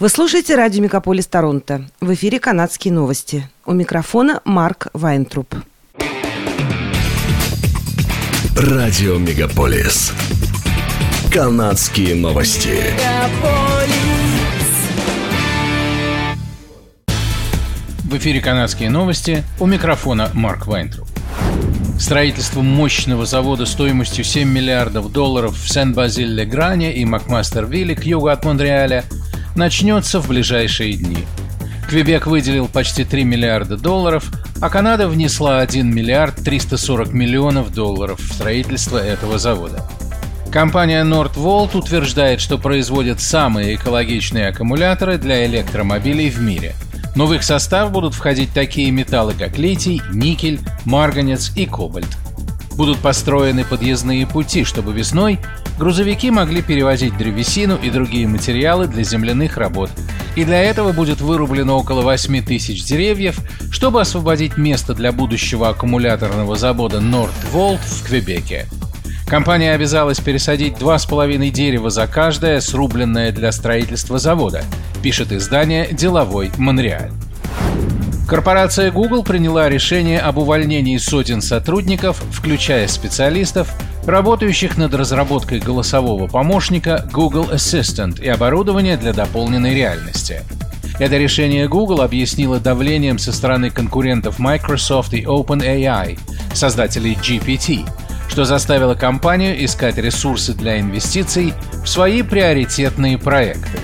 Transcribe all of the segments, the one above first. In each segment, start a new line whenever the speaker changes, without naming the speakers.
Вы слушаете радио «Мегаполис Торонто». В эфире «Канадские новости». У микрофона Марк Вайнтруп.
Радио «Мегаполис». «Канадские новости».
В эфире «Канадские новости». У микрофона Марк Вайнтруп. Строительство мощного завода стоимостью 7 миллиардов долларов в Сен-Базиль-Ле-Гране и Макмастер-Вилле к югу от Монреаля – начнется в ближайшие дни. Квебек выделил почти 3 миллиарда долларов, а Канада внесла 1 миллиард 340 миллионов долларов в строительство этого завода. Компания Nordvolt утверждает, что производит самые экологичные аккумуляторы для электромобилей в мире. Но в их состав будут входить такие металлы, как литий, никель, марганец и кобальт. Будут построены подъездные пути, чтобы весной грузовики могли перевозить древесину и другие материалы для земляных работ. И для этого будет вырублено около 8 тысяч деревьев, чтобы освободить место для будущего аккумуляторного завода Nordvolt в Квебеке. Компания обязалась пересадить 2,5 дерева за каждое, срубленное для строительства завода, пишет издание «Деловой Монреаль». Корпорация Google приняла решение об увольнении сотен сотрудников, включая специалистов, работающих над разработкой голосового помощника Google Assistant и оборудования для дополненной реальности. Это решение Google объяснило давлением со стороны конкурентов Microsoft и OpenAI, создателей GPT, что заставило компанию искать ресурсы для инвестиций в свои приоритетные проекты.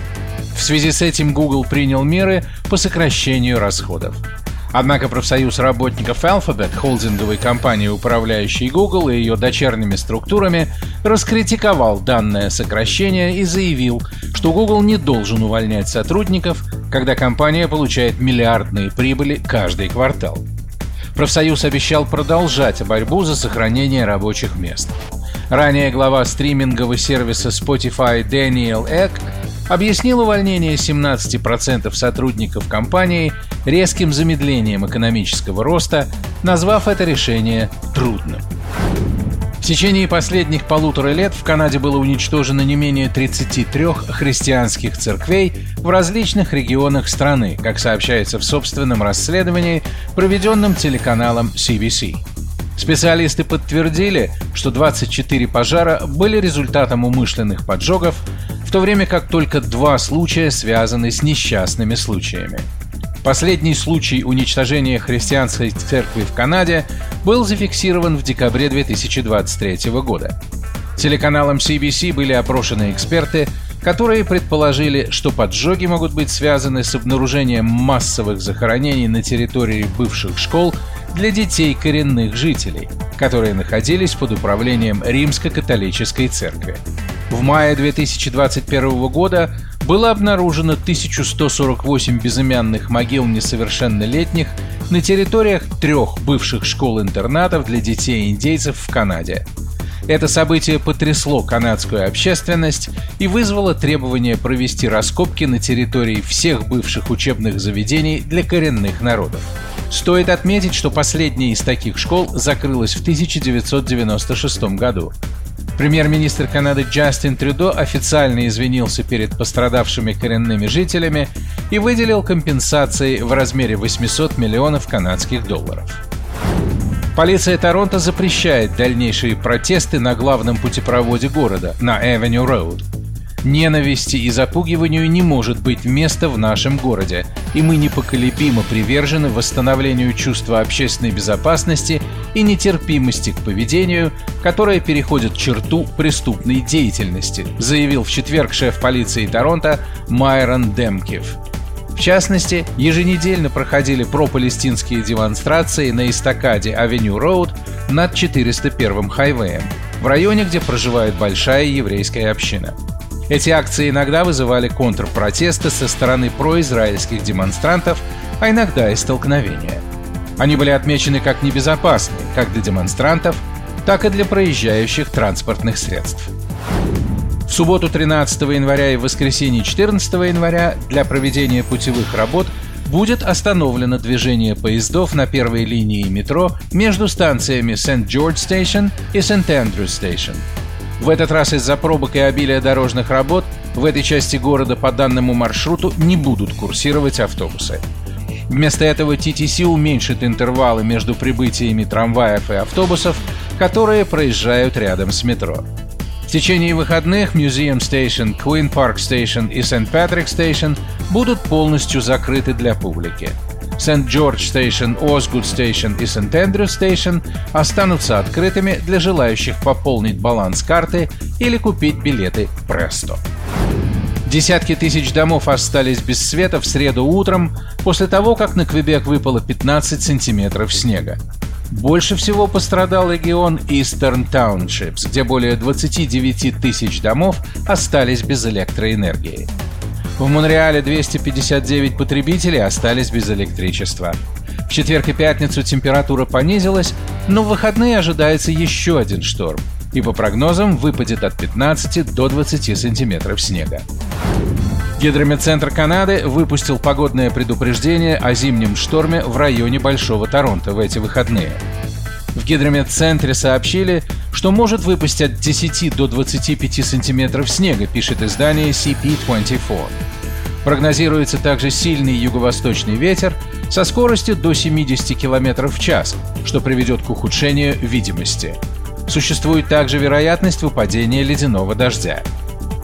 В связи с этим Google принял меры по сокращению расходов. Однако профсоюз работников Alphabet, холдинговой компании, управляющей Google и ее дочерними структурами, раскритиковал данное сокращение и заявил, что Google не должен увольнять сотрудников, когда компания получает миллиардные прибыли каждый квартал. Профсоюз обещал продолжать борьбу за сохранение рабочих мест. Ранее глава стримингового сервиса Spotify Дэниел Эк объяснил увольнение 17% сотрудников компании резким замедлением экономического роста, назвав это решение трудным. В течение последних полутора лет в Канаде было уничтожено не менее 33 христианских церквей в различных регионах страны, как сообщается в собственном расследовании, проведенном телеканалом CBC. Специалисты подтвердили, что 24 пожара были результатом умышленных поджогов, в то время как только два случая связаны с несчастными случаями. Последний случай уничтожения христианской церкви в Канаде был зафиксирован в декабре 2023 года. Телеканалом CBC были опрошены эксперты, которые предположили, что поджоги могут быть связаны с обнаружением массовых захоронений на территории бывших школ для детей коренных жителей, которые находились под управлением Римско-католической церкви. В мае 2021 года было обнаружено 1148 безымянных могил несовершеннолетних на территориях трех бывших школ-интернатов для детей-индейцев в Канаде. Это событие потрясло канадскую общественность и вызвало требование провести раскопки на территории всех бывших учебных заведений для коренных народов. Стоит отметить, что последняя из таких школ закрылась в 1996 году. Премьер-министр Канады Джастин Трюдо официально извинился перед пострадавшими коренными жителями и выделил компенсации в размере 800 миллионов канадских долларов. Полиция Торонто запрещает дальнейшие протесты на главном путепроводе города, на Avenue Road. Ненависти и запугиванию не может быть места в нашем городе, и мы непоколебимо привержены восстановлению чувства общественной безопасности и нетерпимости к поведению, которое переходит черту преступной деятельности, заявил в четверг шеф полиции Торонто Майрон Демкив. В частности, еженедельно проходили пропалестинские демонстрации на эстакаде Авеню Роуд над 401-м хайвеем, в районе, где проживает большая еврейская община. Эти акции иногда вызывали контрпротесты со стороны произраильских демонстрантов, а иногда и столкновения. Они были отмечены как небезопасные, как для демонстрантов, так и для проезжающих транспортных средств. В субботу 13 января и в воскресенье 14 января для проведения путевых работ будет остановлено движение поездов на первой линии метро между станциями St. George Station и St. Andrew Station. В этот раз из-за пробок и обилия дорожных работ В этой части города по данному маршруту не будут курсировать автобусы. Вместо этого TTC уменьшит интервалы между прибытиями трамваев и автобусов, которые проезжают рядом с метро. В течение выходных Museum Station, Queen Park Station и St. Patrick Station будут полностью закрыты для публики. George Station, Osgood Station и. Andrew Station останутся открытыми для желающих пополнить баланс карты или купить билеты Presto. Десятки тысяч домов остались без света в среду утром после того, как на Квебек выпало 15 сантиметров снега. Больше всего пострадал регион Eastern Townships, где более 29 тысяч домов остались без электроэнергии. В Монреале 259 потребителей остались без электричества. В четверг и пятницу температура понизилась, но в выходные ожидается еще один шторм, и по прогнозам выпадет от 15 до 20 сантиметров снега. Гидрометцентр Канады выпустил погодное предупреждение о зимнем шторме в районе Большого Торонто в эти выходные. В гидрометцентре сообщили, что может выпасть от 10 до 25 сантиметров снега, пишет издание CP24. Прогнозируется также сильный юго-восточный ветер со скоростью до 70 км в час, что приведет к ухудшению видимости. Существует также вероятность выпадения ледяного дождя.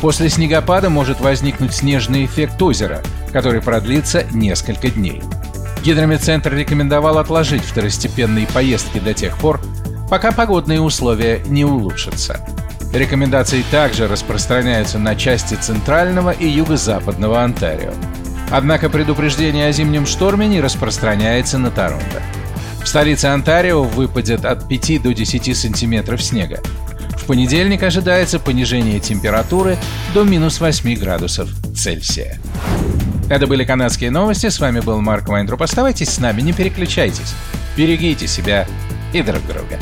После снегопада может возникнуть снежный эффект озера, который продлится несколько дней. Гидрометцентр рекомендовал отложить второстепенные поездки до тех пор, пока погодные условия не улучшатся. Рекомендации также распространяются на части центрального и юго-западного Онтарио. Однако предупреждение о зимнем шторме не распространяется на Торонто. В столице Онтарио выпадет от 5 до 10 сантиметров снега. В понедельник ожидается понижение температуры до минус 8 градусов Цельсия. Это были канадские новости. С вами был Марк Вайнтруп. Оставайтесь с нами, не переключайтесь. Берегите себя и друг друга.